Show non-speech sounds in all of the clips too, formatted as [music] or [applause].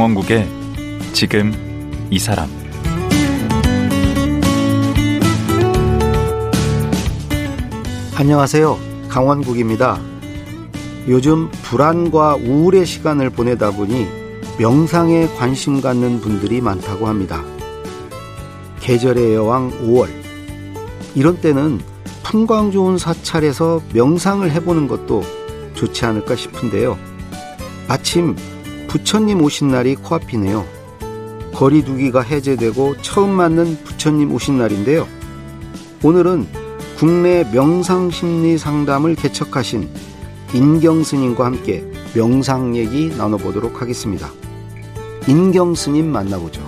강원국의 지금 이 사람 안녕하세요. 강원국입니다. 요즘 불안과 우울의 시간을 보내다 보니 명상에 관심 갖는 분들이 많다고 합니다. 계절의 여왕 5월. 이런 때는 풍광 좋은 사찰에서 명상을 해보는 것도 좋지 않을까 싶은데요. 마침 부처님 오신 날이 코앞이네요. 거리두기가 해제되고 처음 맞는 부처님 오신 날인데요. 오늘은 국내 명상 심리 상담을 개척하신 인경 스님과 함께 명상 얘기 나눠보도록 하겠습니다. 인경 스님 만나보죠.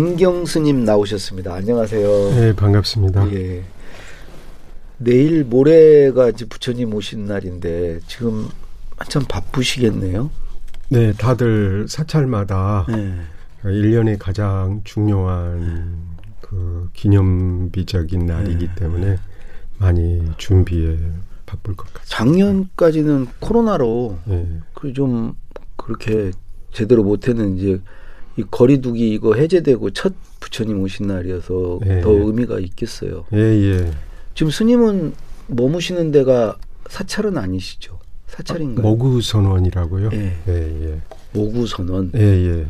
인경 스님 나오셨습니다. 안녕하세요. 네, 반갑습니다. 예. 내일 모레가 이제 부처님 오신 날인데 지금 한참 바쁘시겠네요. 네, 다들 사찰마다 네. 1년에 가장 중요한 그 기념비적인 날이기 네. 때문에 많이 준비에 바쁠 것 같습니다. 작년까지는 코로나로 네. 그좀 그렇게 제대로 못했는 이제 이 거리두기 이거 해제되고 첫 부처님 오신 날이어서 예, 더 예. 의미가 있겠어요. 예, 예. 지금 스님은 머무시는 데가 사찰은 아니시죠? 사찰인가요? 모구 선원이라고요? 예. 예, 예. 모구 선원. 예, 예.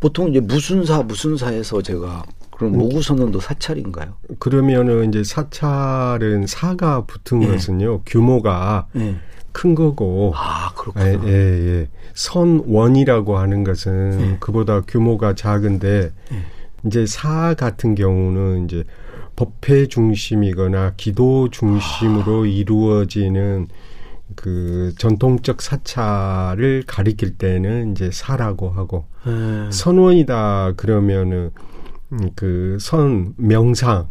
보통 이제 무슨 사 무슨 사에서 제가 그럼 모구 선원도 사찰인가요? 그러면은 이제 사찰은 사가 붙은 예. 것은요, 규모가 예. 큰 거고, 아 그렇구나. 예, 예, 예. 선원이라고 하는 것은 예. 그보다 규모가 작은데 예. 이제 사 같은 경우는 이제 법회 중심이거나 기도 중심으로 이루어지는 그 전통적 사찰을 가리킬 때는 이제 사라고 하고 예. 선원이다 그러면은 음, 그선 명상을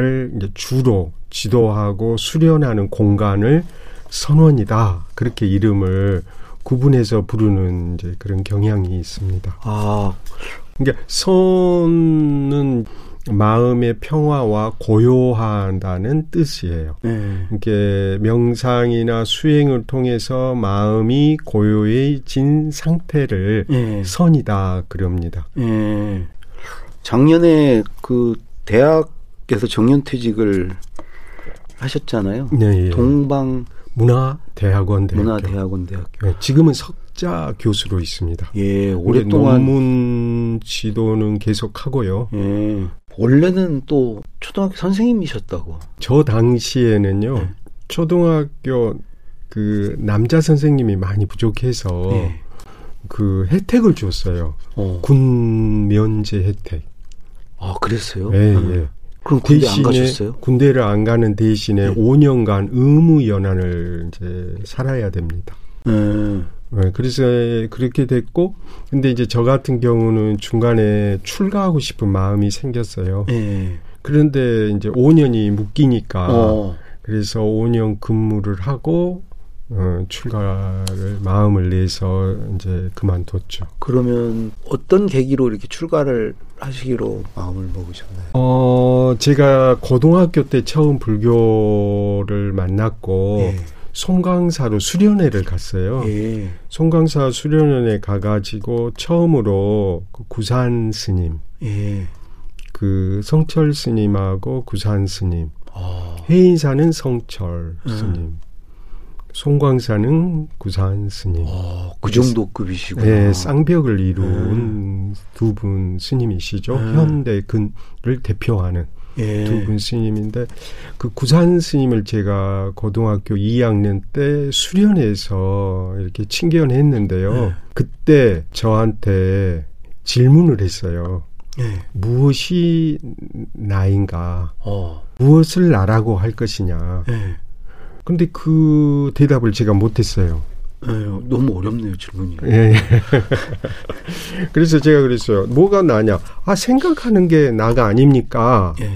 예. 이제 주로 지도하고 수련하는 공간을 선원이다 그렇게 이름을 구분해서 부르는 이제 그런 경향이 있습니다. 아 그러니까 선은 마음의 평화와 고요한다는 뜻이에요. 예. 이게 명상이나 수행을 통해서 마음이 고요해진 상태를 예. 선이다 그럽니다. 예. 작년에 그 대학에서 정년퇴직을 하셨잖아요. 네, 예. 동방 문화대학원 대학교. 문화대학원 대학교. 네, 지금은 석자 교수로 있습니다. 예, 오랫동안 논문 지도는 계속 하고요. 예. 원래는 또 초등학교 선생님이셨다고. 저 당시에는요 네. 초등학교 그 남자 선생님이 많이 부족해서 예. 그 혜택을 줬어요. 어. 군 면제 혜택. 아, 그랬어요? 예, 음. 예. 그럼 군대 안 대신에 가셨어요? 군대를 안 가는 대신에 네. 5년간 의무 연한을 이제 살아야 됩니다. 예. 네, 그래서 그렇게 됐고, 근데 이제 저 같은 경우는 중간에 출가하고 싶은 마음이 생겼어요. 예. 그런데 이제 5년이 묶이니까, 어. 그래서 5년 근무를 하고, 어, 출가를 마음을 내서 이제 그만뒀죠. 그러면 어떤 계기로 이렇게 출가를 하시기로 마음을 먹으셨나요? 어, 제가 고등학교 때 처음 불교를 만났고, 예. 송강사로 수련회를 갔어요. 예. 송강사 수련원에 가가지고 처음으로 그 구산 스님, 예. 그 성철 스님하고 구산 스님, 아. 해인사는 성철 음. 스님, 송광사는 구산 스님. 아, 그 정도 급이시구나. 네, 쌍벽을 이룬 두분 스님이시죠. 음. 현대 근을 대표하는 예. 두분 스님인데 그 구산 스님을 제가 고등학교 2학년 때 수련해서 이렇게 친견했는데요. 네. 그때 저한테 질문을 했어요. 예. 무엇이 나인가? 어. 무엇을 나라고 할 것이냐? 예. 근데 그 대답을 제가 못했어요. 예. 너무 어렵네요, 질문이. 예. [laughs] 그래서 제가 그랬어요. 뭐가 나냐? 아, 생각하는 게 나가 아닙니까? 예.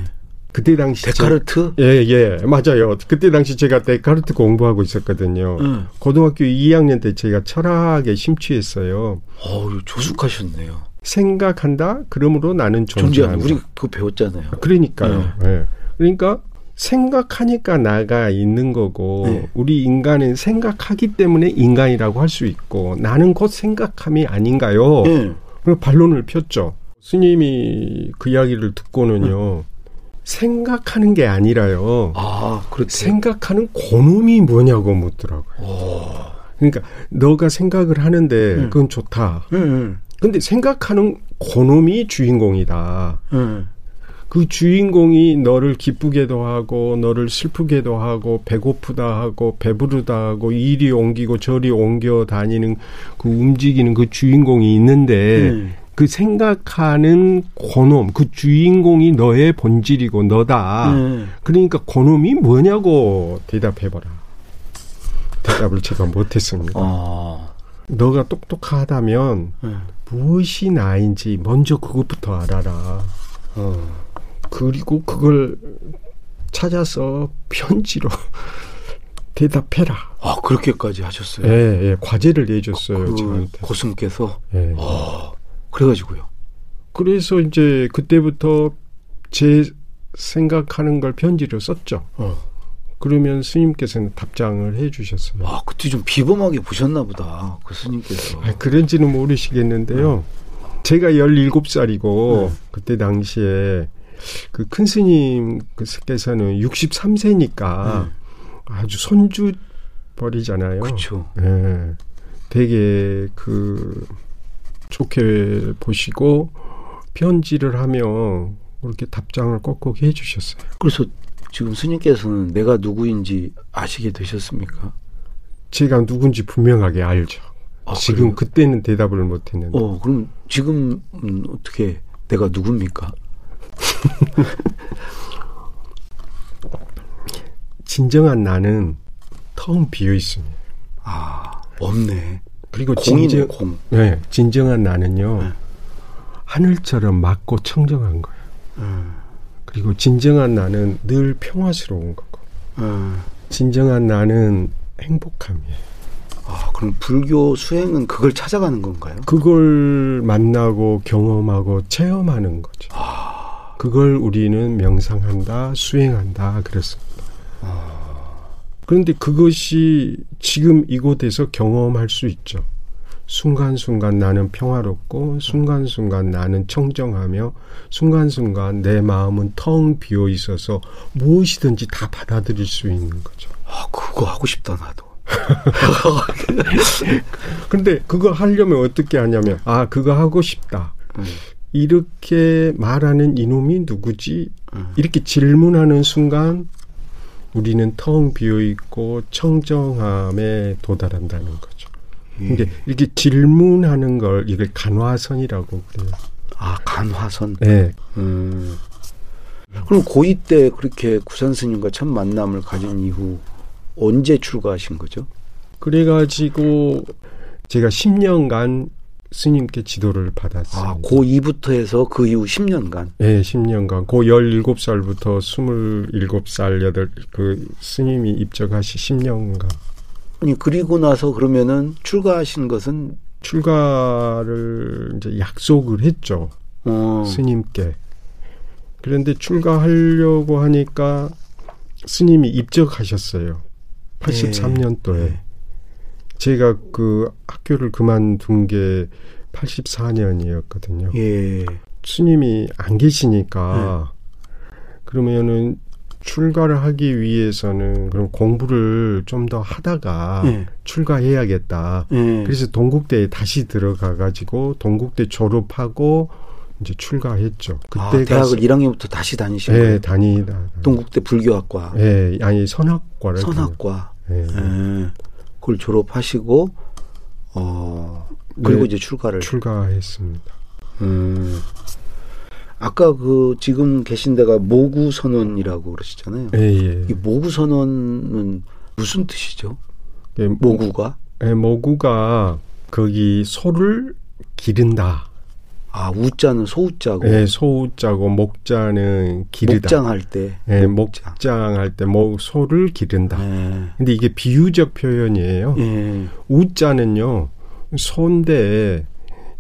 그때 당시 제- 데카르트? 예, 예, 맞아요. 그때 당시 제가 데카르트 공부하고 있었거든요. 응. 고등학교 2학년 때 제가 철학에 심취했어요. 어우, 조숙하셨네요. 생각한다? 그러므로 나는 존재하는. 존재한다. 우리 그거 배웠잖아요. 그러니까요. 예. 그러니까 생각하니까 나가 있는 거고 네. 우리 인간은 생각하기 때문에 인간이라고 할 수 있고 나는 곧 생각함이 아닌가요? 예. 그리고 반론을 폈죠. 스님이 그 이야기를 듣고는요. 생각하는 게 아니라요. 아, 그렇대. 생각하는 고놈이 뭐냐고 묻더라고요. 그러니까 너가 생각을 하는데 음. 그건 좋다. 응, 근데 생각하는 고놈이 주인공이다. 응, 응. 그 주인공이 너를 기쁘게도 하고 너를 슬프게도 하고 배고프다 하고 배부르다 하고 이리 옮기고 저리 옮겨 다니는 그 움직이는 그 주인공이 있는데 음. 그 생각하는 고놈 그 주인공이 너의 본질이고 너다. 응. 그러니까 고놈이 뭐냐고 대답해봐라. 대답을 제가 못했습니다. 아, 너가 똑똑하다면 응. 무엇이 나인지 먼저 그것부터 알아라. 어. 그리고 그걸 찾아서 편지로 [laughs] 대답해라. 아, 그렇게까지 하셨어요. 예, 예, 과제를 내줬어요, 그 저한테. 고승께서. 예. 아, 그래가지고요. 그래서 이제 그때부터 제 생각하는 걸 편지로 썼죠. 어. 그러면 스님께서는 답장을 해 주셨어요. 아, 그때 좀 비범하게 보셨나 보다. 그 스님께서. 아, 그런지는 모르시겠는데요. 제가 17살이고, 네. 그때 당시에 그 큰 스님께서는 63세니까 아주 손주 버리잖아요. 그렇죠. 예. 되게 그 좋게 보시고 편지를 하면 그렇게 답장을 꼭꼭 해 주셨어요. 그래서 지금 스님께서는 내가 누구인지 아시게 되셨습니까? 제가 누군지 분명하게 알죠. 아, 지금 그래요? 그때는 대답을 못 했는데. 어, 그럼 지금 음, 어떻게 내가 누굽니까? [laughs] 진정한 나는 텅 비어 있습니다. 아, 없네. 그리고 공이네, 진정, 공. 네, 진정한 나는요. 네. 하늘처럼 맑고 청정한 거예요. 음, 그리고 진정한 나는 늘 평화스러운 거고. 음. 진정한 나는 행복함이에요. 아, 그럼 불교 수행은 그걸 찾아가는 건가요? 그걸 만나고 경험하고 체험하는 거죠. 그걸 우리는 명상한다, 수행한다, 그랬습니다. 그런데 그것이 지금 이곳에서 경험할 수 있죠. 순간순간 나는 평화롭고, 순간순간 나는 청정하며, 순간순간 내 마음은 텅 비어 있어서 무엇이든지 다 받아들일 수 있는 거죠. 아, 그거 하고 싶다 나도. [laughs] 근데 그거 하려면 어떻게 하냐면, 아, 그거 하고 싶다. 음, 이렇게 말하는 이놈이 누구지? 음. 이렇게 질문하는 순간 우리는 텅 비어 있고 청정함에 도달한다는 거죠. 근데 이렇게 질문하는 걸 이걸 간화선이라고 그래요. 아, 간화선. 네. 음. 그럼 고2 때 그렇게 구산 스님과 첫 만남을 가진 이후 언제 출가하신 거죠? 그래가지고 제가 10년간 스님께 지도를 받았어요. 아, 고 2부터 해서 그 이후 10년간. 네, 10년간. 고 17살부터 27살, 8, 그 스님이 입적하시 10년간. 아니, 그리고 나서 그러면은 출가하신 것은, 출가를 이제 약속을 했죠. 어, 스님께. 그런데 출가하려고 하니까 스님이 입적하셨어요. 83년도에. 네. 제가 그 학교를 그만둔 게 84년이었거든요. 예. 스님이 안 계시니까 그러면은 출가를 하기 위해서는 그럼 공부를 좀 더 하다가 예. 출가해야겠다. 예. 그래서 동국대에 다시 들어가 가지고 동국대 졸업하고 이제 출가했죠. 아, 그때 대학을 1학년부터 다시 다니신 예, 거예요? 다니다. 동국대 불교학과, 예, 아니 선학과를 선학과. 예. 예. 그걸 졸업하시고, 어, 그리고 네. 이제 출가를. 출가했습니다. 음. 아까 그 지금 계신 데가 모구 선원이라고 그러시잖아요. 예, 예. 이 모구 선원은 무슨 뜻이죠? 예, 모구가? 예, 모구가 거기 소를 기른다. 아 우자는 소우자고 예, 소자고 목자는 기르다. 목장할 때. 예, 목장할 때 목 소를 기른다. 예. 근데 이게 비유적 표현이에요. 예. 우자는요 소인데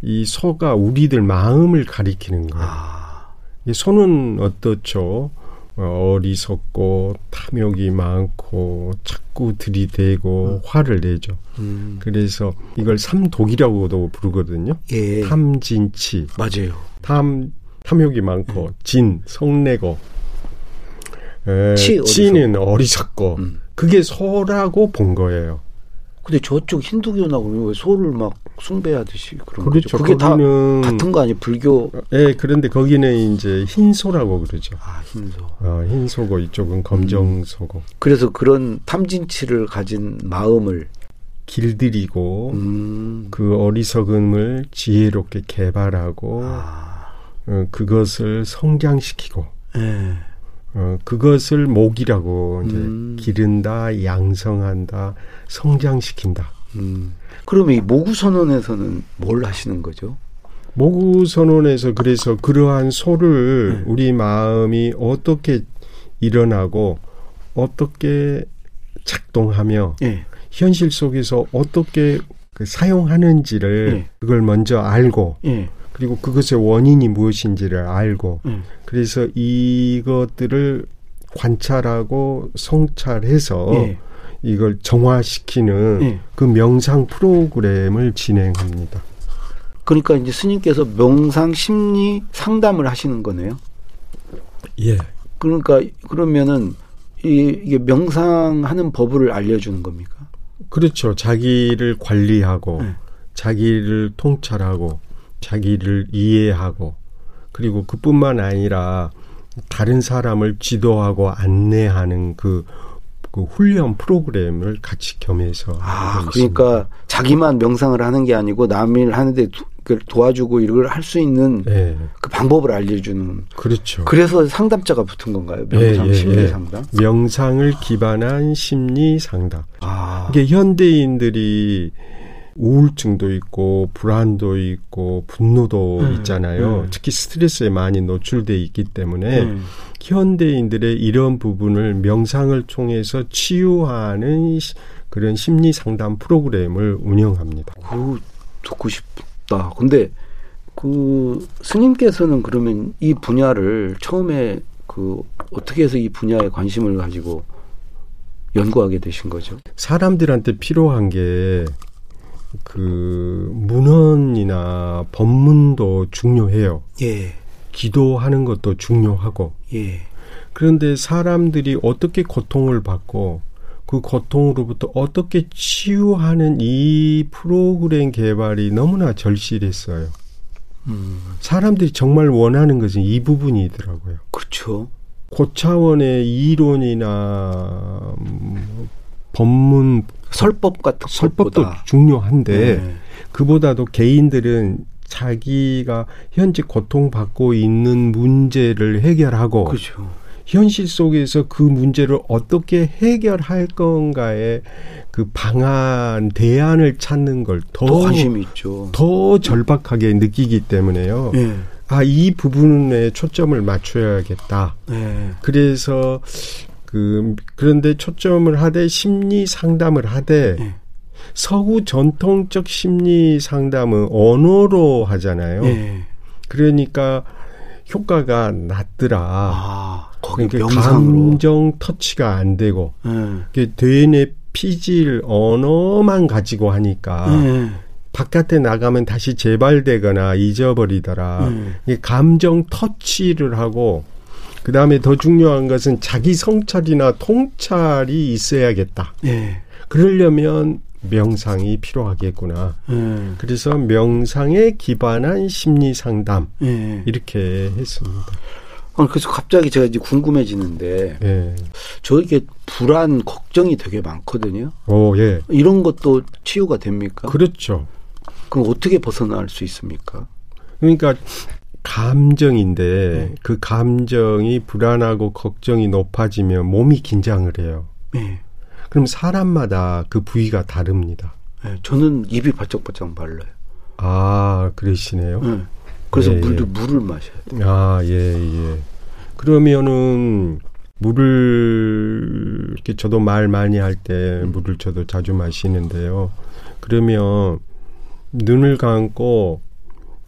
이 소가 우리들 마음을 가리키는 거예요. 아. 이 소는 어떻죠? 어, 어리석고 탐욕이 많고 자꾸 들이대고 화를 내죠. 음. 그래서 이걸 삼독이라고도 부르거든요. 예. 탐진치, 맞아요. 탐 탐욕이 많고 진 성내고 에, 치. 치는 어리석고 음. 그게 소라고 본 거예요. 근데 저쪽 힌두교나 왜 소를 막 숭배하듯이 그런 그렇죠. 거죠. 그게 다 같은 거 아니에요? 불교. 예, 그런데 거기는 이제 흰소라고 그러죠. 아 흰소. 어, 흰소고 이쪽은 검정소고 그래서 그런 탐진치를 가진 마음을 길들이고 음. 그 어리석음을 지혜롭게 개발하고 아. 어, 그것을 성장시키고 예. 어, 그것을 목이라고 이제 음. 기른다, 양성한다, 성장시킨다. 음. 그러면 이 모구 선언에서는 뭘 하시는 거죠? 모구 선언에서 그래서 그러한 소를 네. 우리 마음이 어떻게 일어나고 어떻게 작동하며 예. 현실 속에서 어떻게 그 사용하는지를 네. 그걸 먼저 알고 예. 그리고 그것의 원인이 무엇인지를 알고 예. 그래서 이것들을 관찰하고 성찰해서 예. 이걸 정화시키는 예. 그 명상 프로그램을 진행합니다. 그러니까 이제 스님께서 명상 심리 상담을 하시는 거네요. 예. 그러니까 그러면은 이, 이게 명상하는 법을 알려주는 겁니까? 그렇죠. 자기를 관리하고 네. 자기를 통찰하고 자기를 이해하고 그리고 그뿐만 아니라 다른 사람을 지도하고 안내하는 그, 그 훈련 프로그램을 같이 겸해서 아. 그러니까 자기만 명상을 하는 게 아니고 남을 하는데 도, 그걸 도와주고 이걸 할 수 있는 예, 그 방법을 알려주는. 그렇죠. 그래서 상담자가 붙은 건가요? 명상 예, 예, 심리 예. 상담. 명상을 기반한 심리 상담. 아, 이게 현대인들이 우울증도 있고 불안도 있고 분노도 음, 있잖아요. 음. 특히 스트레스에 많이 노출돼 있기 때문에 음. 현대인들의 이런 부분을 명상을 통해서 치유하는 시- 그런 심리 상담 프로그램을 운영합니다. 그 듣고 싶다. 근데 그 스님께서는 그러면 이 분야를 처음에 그 어떻게 해서 이 분야에 관심을 가지고 연구하게 되신 거죠? 사람들한테 필요한 게 그 문헌이나 법문도 중요해요. 예, 기도하는 것도 중요하고 예, 그런데 사람들이 어떻게 고통을 받고 그 고통으로부터 어떻게 치유하는 이 프로그램 개발이 너무나 절실했어요. 음, 사람들이 정말 원하는 것은 이 부분이더라고요. 그렇죠. 고차원의 이론이나 음, 법문 설법 같은 설법도 것보다. 중요한데 네. 그보다도 개인들은 자기가 현재 고통받고 있는 문제를 해결하고 그렇죠. 현실 속에서 그 문제를 어떻게 해결할 건가에 그 방안, 대안을 찾는 걸더 더, 관심이 있죠. 더 절박하게 느끼기 때문에요. 예, 아, 이 부분에 초점을 맞춰야겠다. 예, 그래서 그, 그런데 초점을 하되 심리 상담을 하되 예. 서구 전통적 심리 상담은 언어로 하잖아요. 예. 그러니까 효과가 낮더라. 아, 그러니까 명상으로. 감정 터치가 안 되고 예. 되뇌 피질 언어만 가지고 하니까 예. 바깥에 나가면 다시 재발되거나 잊어버리더라. 음. 이 감정 터치를 하고 그 다음에 더 중요한 것은 자기 성찰이나 통찰이 있어야겠다. 예. 그러려면 명상이 필요하겠구나. 예. 그래서 명상에 기반한 심리 상담 예. 이렇게 했습니다. 아, 그래서 갑자기 제가 이제 궁금해지는데 예. 저 이게 불안 걱정이 되게 많거든요. 오, 예. 이런 것도 치유가 됩니까? 그렇죠. 그럼 어떻게 벗어날 수 있습니까? 그러니까 감정인데 네. 그 감정이 불안하고 걱정이 높아지면 몸이 긴장을 해요. 예. 그럼 사람마다 그 부위가 다릅니다. 예. 저는 입이 바짝바짝 말라요. 아, 그러시네요. 예. 그래서 예, 물도 예. 물을 마셔야 돼. 아, 예, 예. 그러면은 물을 이렇게 저도 말 많이 할 때 물을 저도 자주 마시는데요. 그러면 눈을 감고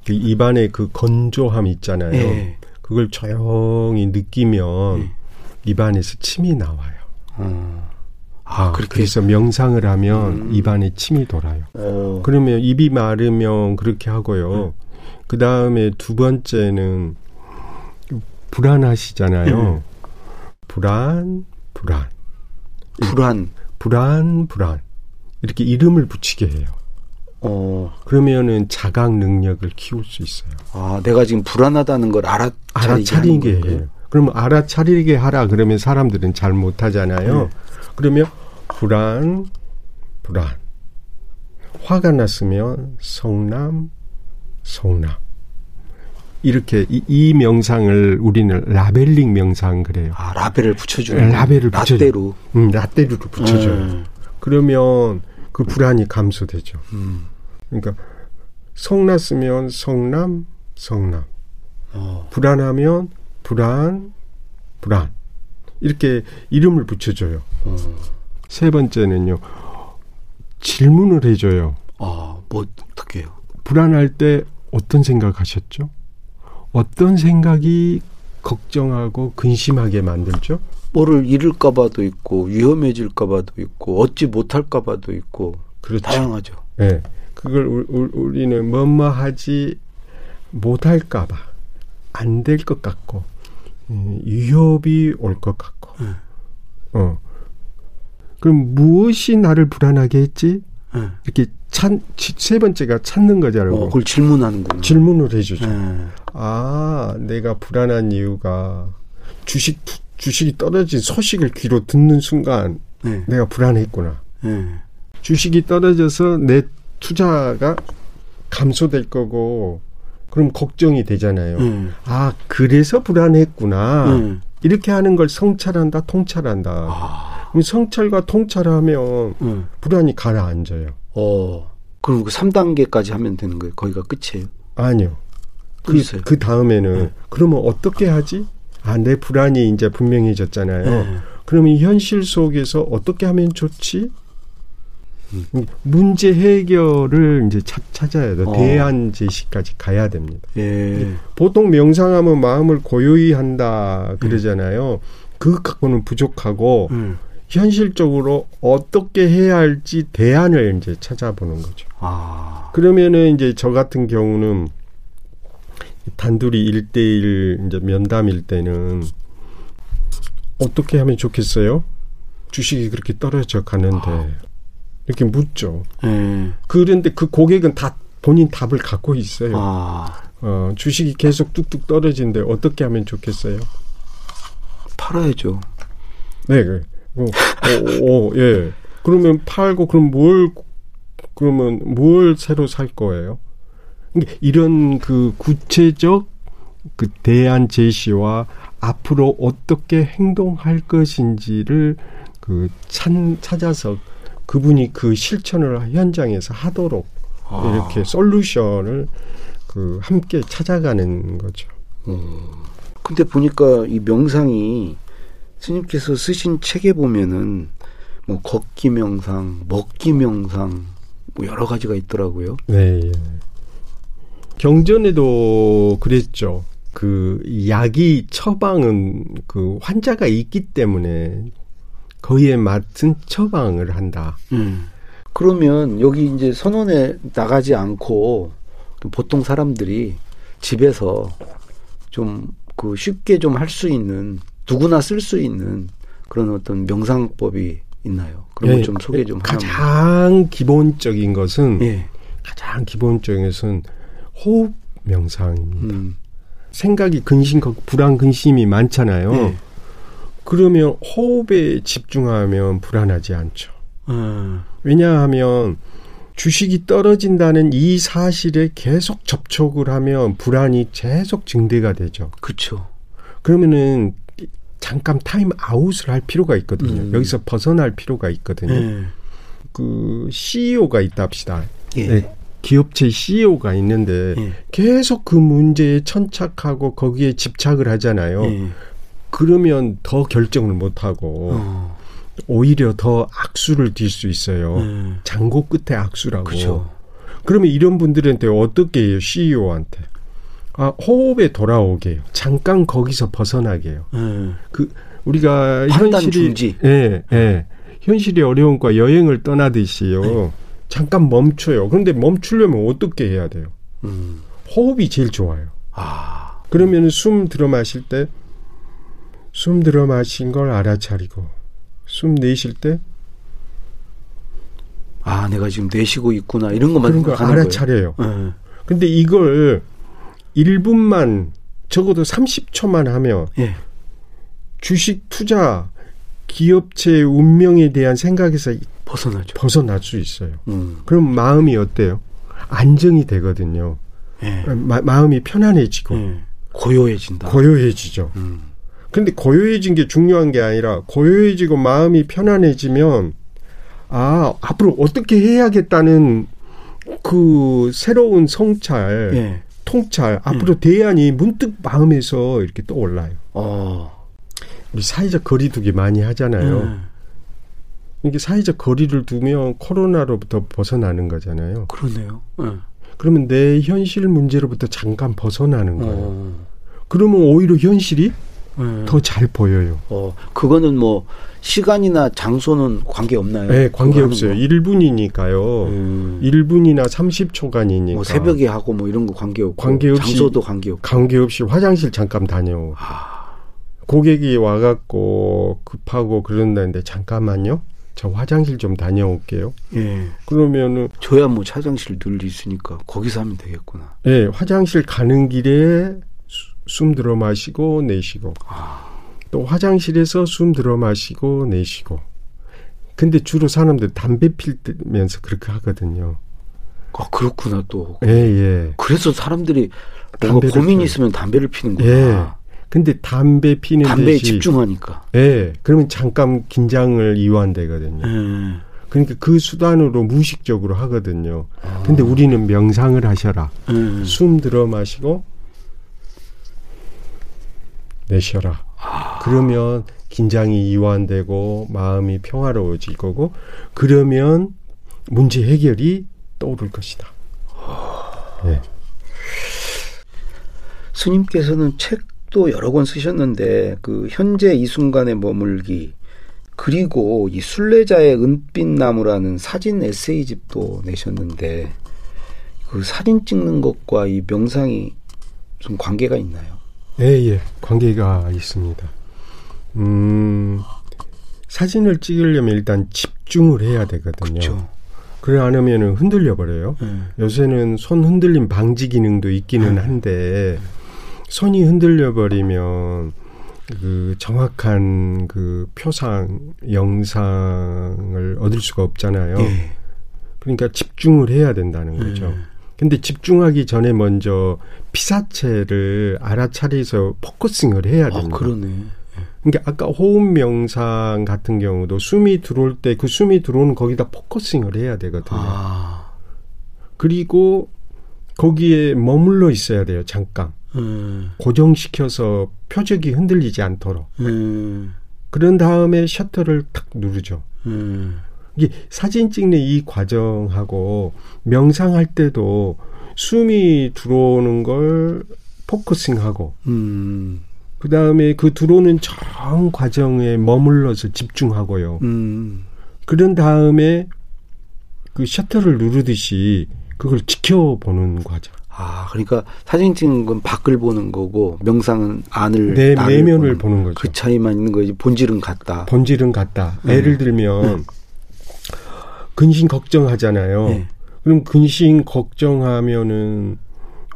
그 입안에 그 건조함 있잖아요. 예. 그걸 조용히 느끼면 예. 입안에서 침이 나와요. 어. 아, 그렇게- 그래서 명상을 하면 음. 입안에 침이 돌아요. 어. 그러면 입이 마르면 그렇게 하고요. 그 다음에 두 번째는 불안하시잖아요. 음. 불안, 불안, 불안. 불안, 불안. 이렇게 이름을 붙이게 해요. 어. 그러면은 자각 능력을 키울 수 있어요. 아, 내가 지금 불안하다는 걸 알아 알아차리게 해요. 그러면 알아차리게 하라 그러면 사람들은 잘 못하잖아요. 네. 그러면 불안, 불안. 화가 났으면 성남, 성남. 이렇게 이, 이 명상을 우리는 라벨링 명상 그래요. 아, 라벨을 붙여주는. 라벨을 붙여줘. 라떼로. 음, 라떼를 붙여줘요. 음. 그러면 그 불안이 감소되죠. 음. 그러니까 성났으면 성남, 성남. 어. 불안하면 불안, 불안. 이렇게 이름을 붙여줘요. 어. 세 번째는요. 질문을 해줘요. 아, 뭐 어떻게 해요? 불안할 때 어떤 생각하셨죠? 어떤 생각이 걱정하고 근심하게 만들죠? 뭐를 잃을까 봐도 있고 위험해질까 봐도 있고 얻지 못할까 봐도 있고 그렇죠. 다양하죠. 네. 그걸 우- 우리는 뭐뭐 하지 못할까 봐 안 될 것 같고 음, 위협이 올 것 같고 네. 어 그럼 무엇이 나를 불안하게 했지 네. 이렇게 찾, 치- 세 번째가 찾는 거잖아요. 어, 그걸 질문하는군요. 질문을 해주죠. 네. 아, 내가 불안한 이유가 주식 주식이 떨어진 소식을 귀로 듣는 순간 네. 내가 불안했구나. 네. 주식이 떨어져서 내 투자가 감소될 거고 그럼 걱정이 되잖아요. 네. 아, 그래서 불안했구나. 네. 이렇게 하는 걸 성찰한다, 통찰한다. 아, 그럼 성찰과 통찰하면 네. 불안이 가라앉아요. 어. 그리고 그 3단계까지 하면 되는 거예요. 거기가 끝이에요. 아니요. 또 그, 있어요. 그 다음에는 네. 그러면 어떻게 하지? 아, 내 불안이 이제 분명해졌잖아요. 네. 그러면 현실 속에서 어떻게 하면 좋지? 문제 해결을 이제 찾, 찾아야 돼요. 어. 대안 제시까지 가야 됩니다. 예. 보통 명상하면 마음을 고요히 한다 그러잖아요. 그 갖고는 부족하고 음. 현실적으로 어떻게 해야 할지 대안을 이제 찾아보는 거죠. 아. 그러면은 이제 저 같은 경우는 단둘이 일대일 이제 면담일 때는 어떻게 하면 좋겠어요? 주식이 그렇게 떨어져 가는데 이렇게 묻죠. 예. 그런데 그 고객은 다 본인 답을 갖고 있어요. 아. 어, 주식이 계속 뚝뚝 떨어지는데 어떻게 하면 좋겠어요? 팔아야죠. 네, 그, 어, 어, 어, 예. 그러면 팔고 그럼 뭘 그러면 뭘 새로 살 거예요? 이런 그 구체적 그 대안 제시와 앞으로 어떻게 행동할 것인지를 그 찾, 찾아서 그분이 그 실천을 현장에서 하도록 아. 이렇게 솔루션을 그 함께 찾아가는 거죠. 근데 보니까 이 명상이 스님께서 쓰신 책에 보면은 뭐 걷기 명상, 먹기 명상 뭐 여러 가지가 있더라고요. 네. 예. 경전에도 그랬죠. 그 약이 처방은 그 환자가 있기 때문에 거기에 맞은 처방을 한다. 음. 그러면 여기 이제 선원에 나가지 않고 보통 사람들이 집에서 좀 그 쉽게 좀 할 수 있는 누구나 쓸 수 있는 그런 어떤 명상법이 있나요? 그런 예, 걸좀 소개 좀 하면. 가장 기본적인 것은 예. 가장 기본적인 것은 호흡 명상입니다. 음. 생각이 근심, 불안, 근심이 많잖아요. 예. 그러면 호흡에 집중하면 불안하지 않죠. 음. 왜냐하면 주식이 떨어진다는 이 사실에 계속 접촉을 하면 불안이 계속 증대가 되죠. 그렇죠. 그러면은 잠깐 타임 아웃을 할 필요가 있거든요. 음. 여기서 벗어날 필요가 있거든요. 예. 그 CEO가 있다 합시다. 예. 네, 기업체 CEO가 있는데 예. 계속 그 문제에 천착하고 거기에 집착을 하잖아요. 예. 그러면 더 결정을 못 하고 어. 오히려 더 악수를 띌수 있어요. 예. 장고 끝에 악수라고. 그렇죠. 그러면 이런 분들한테 어떻게 해요? CEO한테. 아, 호흡에 돌아오게 해요. 잠깐 거기서 벗어나게 해요. 예. 그 우리가 현실이. 예, 예. 현실이 어려운 과 여행을 떠나듯이요. 네. 잠깐 멈춰요. 그런데 멈추려면 어떻게 해야 돼요? 음. 호흡이 제일 좋아요. 아. 그러면 숨 들어 마실 때 숨 들어 마신 걸 알아차리고 숨 내쉴 때 아, 내가 지금 내쉬고 있구나. 이런 것만 그런 걸 알아차려요. 거예요. 예. 근데 이걸 1분만 적어도 30초만 하면 예. 주식 투자 기업체의 운명에 대한 생각에서 벗어나죠. 벗어날 수 있어요. 음. 그럼 마음이 어때요? 안정이 되거든요. 예. 마, 마음이 편안해지고 예. 고요해진다. 고요해지죠. 음. 근데 고요해진 게 중요한 게 아니라 고요해지고 마음이 편안해지면 아 앞으로 어떻게 해야겠다는 그 새로운 성찰, 예. 통찰, 앞으로 대안이 문득 마음에서 이렇게 떠올라요. 어. 우리 사회적 거리두기 많이 하잖아요. 예. 이게 사회적 거리를 두면 코로나로부터 벗어나는 거잖아요. 그러네요. 예. 그러면 내 현실 문제로부터 잠깐 벗어나는 거예요. 어. 그러면 오히려 현실이 예. 더잘 보여요. 어, 그거는 뭐 시간이나 장소는 관계 없나요? 네, 관계 없어요. 거? 1분이니까요. 음. 1분이나 30초간이니까. 뭐 새벽에 하고 뭐 이런 거 관계 없고 관계 없이- 장소도 관계 없고. 관계 없이 화장실 잠깐 다녀. 아, 고객이 와갖고 급하고 그런다는데 잠깐만요. 저 화장실 좀 다녀올게요. 예. 그러면은 저야 뭐 차장실 늘 있으니까 거기서 하면 되겠구나. 예, 화장실 가는 길에 수- 숨 들어 마시고 내쉬고 또 화장실에서 숨 들어 마시고 내쉬고. 근데 주로 사람들 담배 피면서 그렇게 하거든요. 아, 그렇구나 또. 예, 예. 그래서 사람들이 뭔가 고민이. 있으면 담배를 피는구나. 예. 근데 담배 피는 담배에 대신 집중하니까. 예. 그러면 잠깐 긴장을 이완되거든요. 예. 그러니까 그 수단으로 무의식적으로 하거든요. 아. 근데 우리는 명상을 하셔라. 예. 숨 들어 마시고 내쉬어라. 그러면 긴장이 이완되고 마음이 평화로워질 거고 그러면 문제 해결이 떠오를 것이다. 네. 스님께서는 책도 여러 권 쓰셨는데 그 현재 이 순간에 머물기 그리고 이 순례자의 은빛나무라는 사진 에세이집도 내셨는데 그 사진 찍는 것과 이 명상이 좀 관계가 있나요? 예, 예. 관계가 있습니다. 음, 사진을 찍으려면 일단 집중을 해야 되거든요. 그래 안 하면은 흔들려 버려요. 예. 요새는 손 흔들림 방지 기능도 있기는 한데 손이 흔들려 버리면 그 정확한 그 표상 영상을 얻을 수가 없잖아요. 예. 그러니까 집중을 해야 된다는 거죠. 예. 근데 집중하기 전에 먼저 피사체를 알아차려서 focusing을 해야 아, 됩니다. 그러네. 그러니까 아까 호흡 명상 같은 경우도 숨이 들어올 때 그 숨이 들어오는 거기다 focusing을 해야 되거든요. 아. 그리고 거기에 머물러 있어야 돼요. 잠깐. 음. 고정시켜서 표적이 흔들리지 않도록. 음. 그런 다음에 셔터를 탁 누르죠. 음. 이게 사진 찍는 이 과정하고 명상할 때도 숨이 들어오는 걸 포커싱하고 음. 그 다음에 그 들어오는 전 과정에 머물러서 집중하고요. 음. 그런 다음에 그 셔터를 누르듯이 그걸 지켜보는 과정. 아, 그러니까 사진 찍는 건 밖을 보는 거고 명상은 안을 내 나를 내면을 보는 보는 거죠. 그 차이만 있는 거지 본질은 같다. 본질은 같다. 음. 예를 들면 [laughs] 근심 걱정하잖아요. 네. 그럼 근심 걱정하면은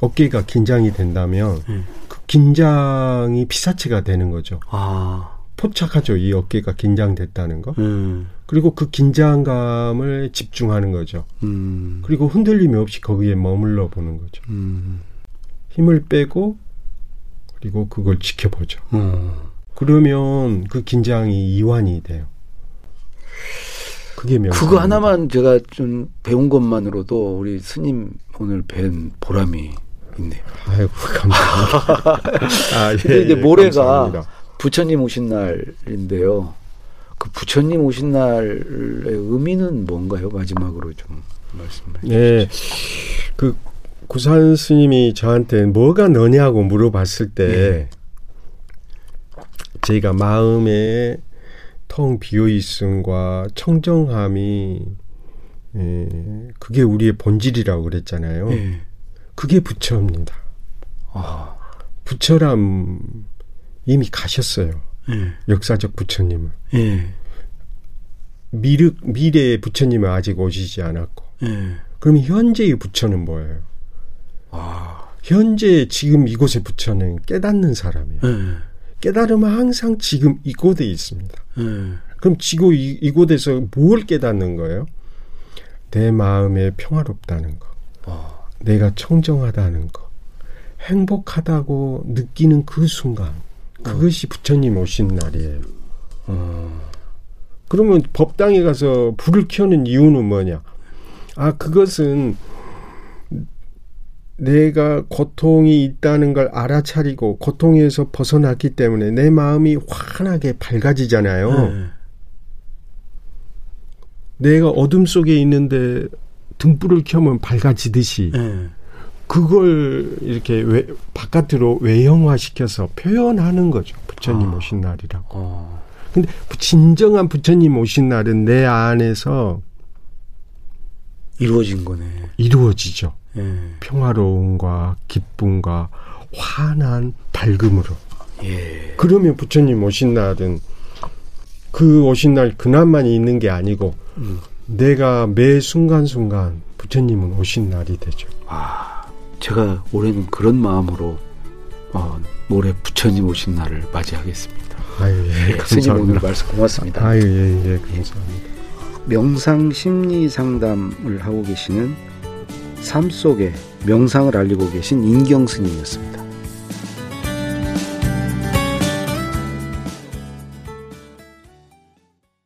어깨가 긴장이 된다면 네. 그 긴장이 피사체가 되는 거죠. 아, 포착하죠. 이 어깨가 긴장됐다는 거. 음, 그리고 그 긴장감을 집중하는 거죠. 음, 그리고 흔들림이 없이 거기에 머물러 보는 거죠. 음, 힘을 빼고 그리고 그걸 지켜보죠. 어, 그러면 그 긴장이 이완이 돼요. 그게 명 그거 하나만 제가 좀 배운 것만으로도 우리 스님 오늘 뵌 보람이 있네요. 아이고 감사합니다. [laughs] 아, 근데 이제 예, 모레가 감사합니다. 부처님 오신 날인데요. 그 부처님 오신 날의 의미는 뭔가요? 마지막으로 좀 말씀해 주시죠. 네, 그 구산 스님이 저한테 뭐가 너냐고 물어봤을 때 네. 제가 마음에 텅 비어 있음과 청정함이 예, 그게 우리의 본질이라고 그랬잖아요. 예. 그게 부처입니다. 아, 부처람 이미 가셨어요. 예. 역사적 부처님은 예. 미륵 미래의 부처님은 아직 오시지 않았고 예. 그러면 현재의 부처는 뭐예요? 아, 현재 지금 이곳의 부처는 깨닫는 사람이에요. 예. 깨달음은 항상 지금 이곳에 있습니다. 예. 그럼 지금 이, 이곳에서 뭘 깨닫는 거예요? 내 마음에 평화롭다는 거, 아, 내가 청정하다는 거, 행복하다고 느끼는 그 순간, 그것이 부처님 오신 날이에요. 어, 그러면 법당에 가서 불을 켜는 이유는 뭐냐? 아, 그것은 내가 고통이 있다는 걸 알아차리고 고통에서 벗어났기 때문에 내 마음이 환하게 밝아지잖아요. 예. 내가 어둠 속에 있는데 등불을 켜면 밝아지듯이 예. 그걸 이렇게 외, 바깥으로 외형화 시켜서 표현하는 거죠. 부처님 아. 오신 날이라고. 어, 근데 진정한 부처님 오신 날은 내 안에서 이루어진 거네. 이루어지죠. 예. 평화로움과 기쁨과 환한 밝음으로. 예. 그러면 부처님 오신 날은 그 오신 날 그날만 있는 게 아니고 음. 내가 매 순간순간 부처님은 오신 날이 되죠. 아, 제가 올해는 그런 마음으로 어, 올해 부처님 오신 날을 맞이하겠습니다. 아유, 예, 예, 스님 오늘 감사합니다. 말씀 고맙습니다. 아유, 예, 예, 감사합니다. 명상 심리 상담을 하고 계시는 삶 속에 명상을 알리고 계신 인경 스님이었습니다.